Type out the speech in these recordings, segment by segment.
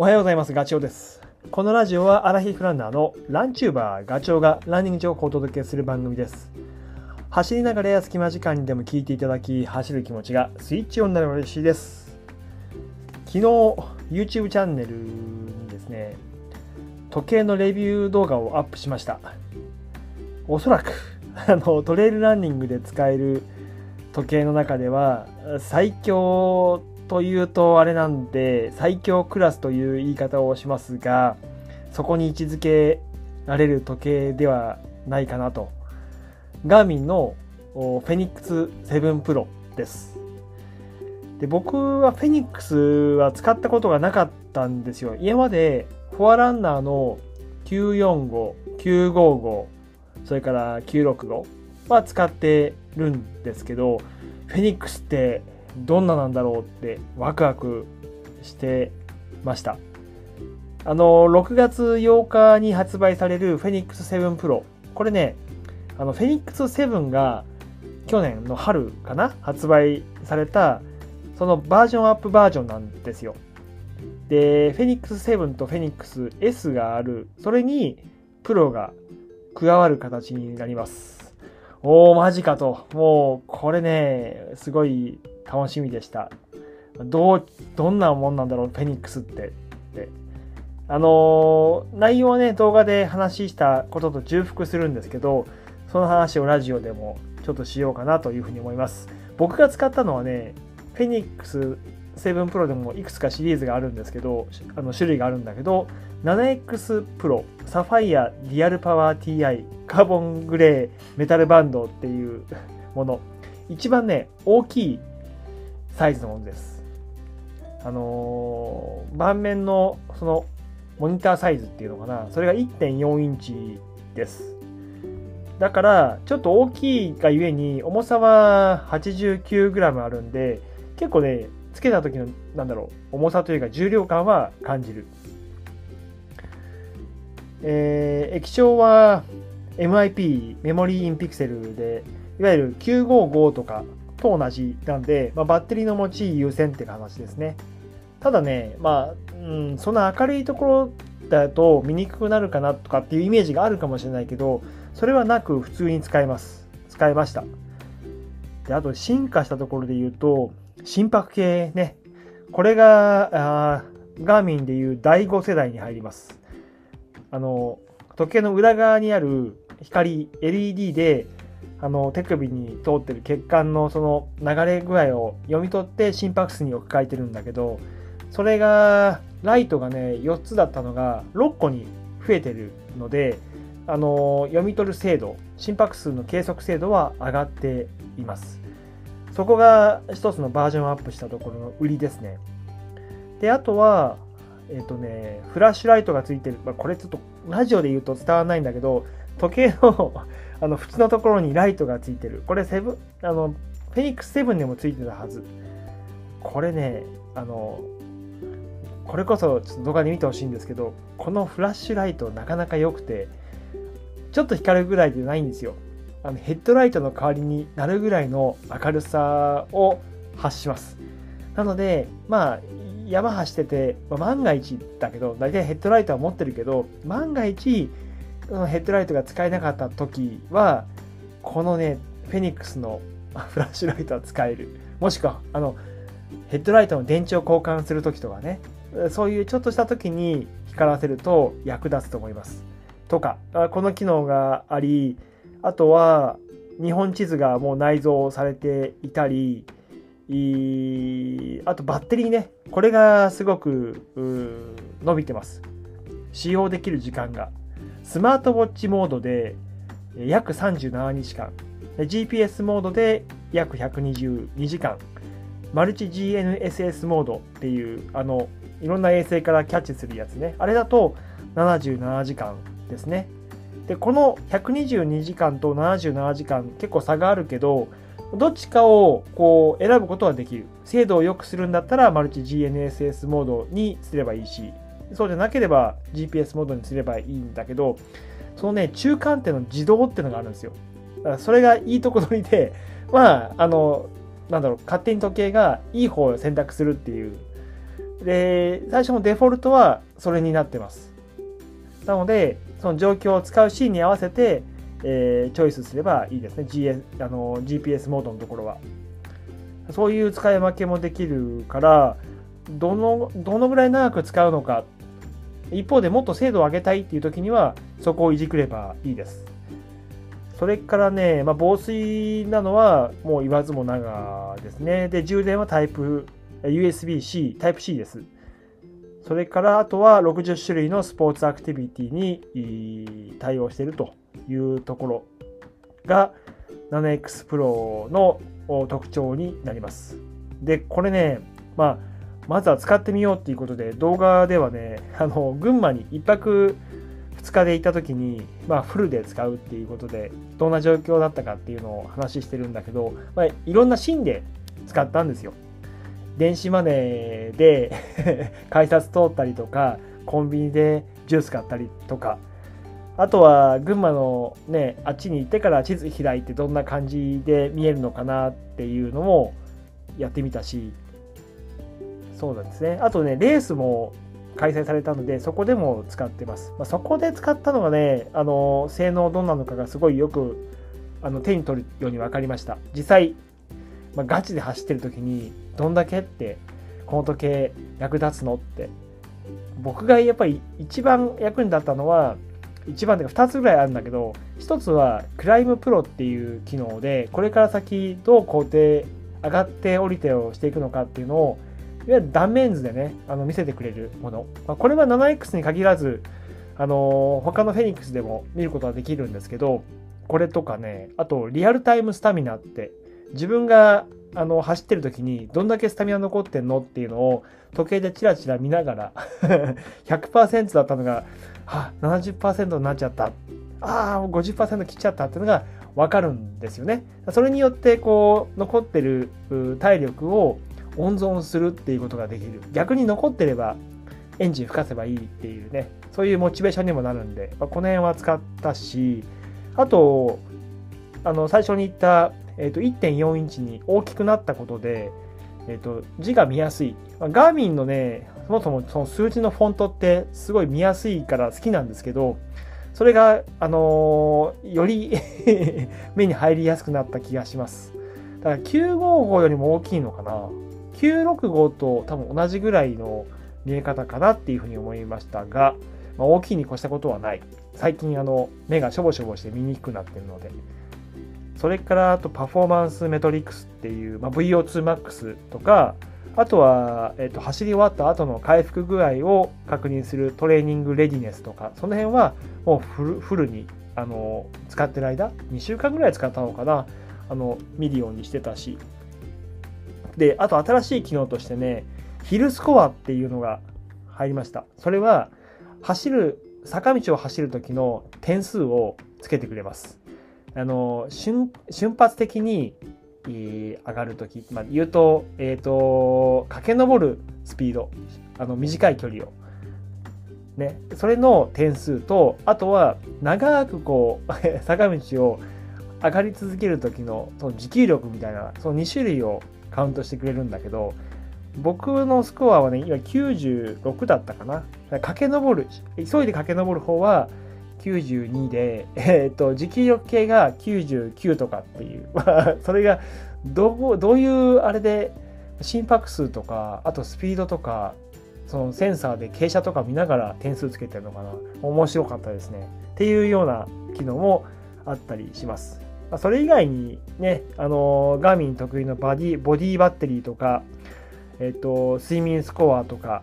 おはようございます。ガチョウです。このラジオはアラヒフランナーのランチューバーガチョウがランニング情報をお届けする番組です。走りながらや隙間時間にでも聞いていただき、走る気持ちがスイッチオンになれば嬉しいです。昨日、YouTube チャンネルにですね、時計のレビュー動画をアップしました。おそらく、あの、トレイルランニングで使える時計の中では最強というとあれなんで最強クラスという言い方をしますがそこに位置づけられる時計ではないかなと。ガーミンのフェニックス7プロです。で僕はフェニックスは使ったことがなかったんですよ。今までフォアランナーの945、955それから965は使ってるんですけどフェニックスってどんななんだろうってワクワクしてました。あの6月8日に発売されるフェニックス7プロ。これねあのフェニックス7が去年の春かな発売されたそのバージョンアップバージョンなんですよ。でフェニックス7とフェニックス S がある。それにプロが加わる形になります。おー、マジかと。もう、これね、すごい楽しみでした。どう、どんなもんなんだろう、フェニックスって。ってあのー内容はね、動画で話したことと重複するんですけど、その話をラジオでもちょっとしようかなというふうに思います。僕が使ったのはね、フェニックス7プロでもいくつかシリーズがあるんですけど、あの種類があるんだけど、7X プロ、サファイアリアルパワー TI、カーボングレーメタルバンドっていうもの。一番ね、大きいサイズのものです。あのー盤面のそのモニターサイズっていうのかな、それが1.4インチです。だから、ちょっと大きいがゆえに、重さは 89g あるんで、結構ね、つけた時の、なんだろう、重さというか重量感は感じる。えー液晶は MIP メモリーインピクセルでいわゆる955とかと同じなんで、まあ、バッテリーの持ち優先って話ですね。ただねまあ、うん、そんな明るいところだと見にくくなるかなとかっていうイメージがあるかもしれないけどそれはなく普通に使えます。使えました。であと進化したところで言うと心拍計ね。これがあーガーミンでいう第5世代に入ります。あの時計の裏側にある光 LED であの手首に通ってる血管のその流れ具合を読み取って心拍数に置き換えてるんだけどそれがライトがね4つだったのが6個に増えてるのであの読み取る精度心拍数の計測精度は上がっています。そこが一つのバージョンアップしたところの売りですね。であとはえっ、とね、フラッシュライトがついてる、まあ、これちょっとラジオで言うと伝わらないんだけど、時計のあの縁のところにライトがついてる。これセブン、あの、フェニックス7でもついてたはず。これね、あの、これこそちょっと動画で見てほしいんですけど、このフラッシュライトなかなか良くて、ちょっと光るぐらいでないんですよ。あのヘッドライトの代わりになるぐらいの明るさを発します。なので、まあ、山走ってて、まあ万が一だけど、大体ヘッドライトは持ってるけど、万が一、のヘッドライトが使えなかった時は、このね、フェニックスの フラッシュライトは使える。もしくは、あの、ヘッドライトの電池を交換する時とかね、そういうちょっとした時に光らせると役立つと思います。とか、この機能があり、あとは、日本地図がもう内蔵されていたり、あとバッテリーね。これがすごく伸びてます。使用できる時間が。スマートウォッチモードで約37日間。GPS モードで約122時間。マルチ GNSS モードっていう、あの、いろんな衛星からキャッチするやつね。あれだと77時間ですね。で、この122時間と77時間結構差があるけど、どっちかをこう選ぶことはできる。精度を良くするんだったらマルチ GNSS モードにすればいいし、そうじゃなければ GPS モードにすればいいんだけど、そのね、中間点の自動っていうのがあるんですよ。だからそれがいいとこ取りで、まあ、あの、なんだろう、勝手に時計がいい方を選択するっていうで、最初のデフォルトはそれになってます。なので、その状況を使うシーンに合わせて、えー、チョイスすればいいですね。GS あの GPS モードのところは。そういう使い分けもできるから、どの、どのぐらい長く使うのか。一方でもっと精度を上げたいっていう時には、そこをいじくればいいです。それからね、まあ、防水なのはもう言わずもがらですね。で、充電はタイプ、USB-C、タイプ C です。それからあとは60種類のスポーツアクティビティに対応しているというところが 7X Pro の特徴になります。で、これね、まあ、まずは使ってみようっていうことで動画ではね、あの、群馬に1泊2日で行った時に、まあ、フルで使うっていうことで、どんな状況だったかっていうのを話してるんだけど、まあ、いろんなシーンで使ったんですよ。電子マネーで 改札通ったりとか、コンビニでジュース買ったりとか、あとは群馬のね、あっちに行ってから地図開いてどんな感じで見えるのかなっていうのもやってみたし、そうなんですね。あとね、レースも開催されたので、そこでも使ってます。まあ、そこで使ったのがね、あの、性能どんなのかがすごいよくあの手に取るように分かりました。実際、まあ、ガチで走ってる時にどんだけってこの時計役立つのって僕がやっぱり一番役に立ったのは一番で2つぐらいあるんだけど1つはクライムプロっていう機能でこれから先どう工程上がって降りてをしていくのかっていうのをいわゆる断面図でねあの見せてくれるもの、まあ、これは 7X に限らずあの他のフェニックスでも見ることができるんですけどこれとかねあとリアルタイムスタミナって自分があの走ってる時にどんだけスタミナ残ってんのっていうのを時計でチラチラ見ながら 100%だったのが、はあ、70%になっちゃった。ああ、50%切っちゃったっていうのが分かるんですよね。それによってこう残ってる体力を温存するっていうことができる。逆に残ってればエンジン吹かせばいいっていうね、そういうモチベーションにもなるんで、まあ、この辺は使ったし、あと、あの最初に言ったえー、と1.4インチに大きくなったことで、えー、と字が見やすいま。ガーミンのね、そもそもその数字のフォントってすごい見やすいから好きなんですけど、それが、あのー、より 目に入りやすくなった気がします。だから955よりも大きいのかな。965と多分同じぐらいの見え方かなっていうふうに思いましたが、まあ、大きいに越したことはない。最近あの目がしょぼしょぼして見にくくなってるので。それからあとパフォーマンスメトリックスっていう、まあ、VO2max とか、あとは、えっと、走り終わった後の回復具合を確認するトレーニングレディネスとか、その辺はもうフルフルにあの使ってる間、2週間ぐらい使ったのかな、あの見るようにしてたし。で、あと新しい機能としてね、ヒルスコアっていうのが入りました。それは、走る、坂道を走る時の点数をつけてくれます。あの瞬発的に、上がるとき、まあ、言うと,、えーと、駆け上るスピードあの短い距離を、ね、それの点数とあとは長くこう 坂道を上がり続ける時のその持久力みたいなその2種類をカウントしてくれるんだけど僕のスコアはね今96だったかな駆け上る急いで駆け上る方は92で、えっ、ー、と、持久力計が99とかっていう、それがどう、どういうあれで、心拍数とか、あとスピードとか、そのセンサーで傾斜とか見ながら点数つけてるのかな。面白かったですね。っていうような機能もあったりします。まあ、それ以外にね、あのガーミン得意のバディボディバッテリーとか、えっ、と、睡眠スコアとか、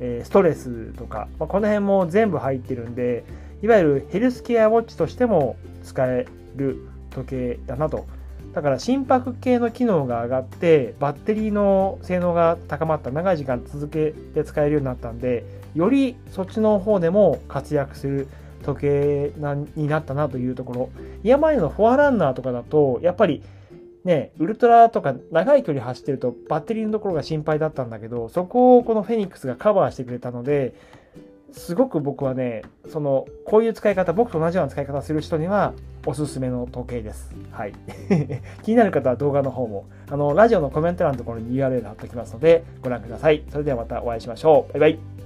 え、ストレスとか、まあ、この辺も全部入ってるんで、いわゆるヘルスケアウォッチとしても使える時計だなと。だから心拍計の機能が上がってバッテリーの性能が高まった長い時間続けて使えるようになったんでよりそっちの方でも活躍する時計なになったなというところ今までのフォアランナーとかだとやっぱりねウルトラとか長い距離走ってるとバッテリーのところが心配だったんだけどそこをこのフェニックスがカバーしてくれたのですごく僕はね、その、こういう使い方、僕と同じような使い方する人にはおすすめの時計です。はい。気になる方は動画の方も、あの、ラジオのコメント欄のところに URL 貼っておきますので、ご覧ください。それではまたお会いしましょう。バイバイ。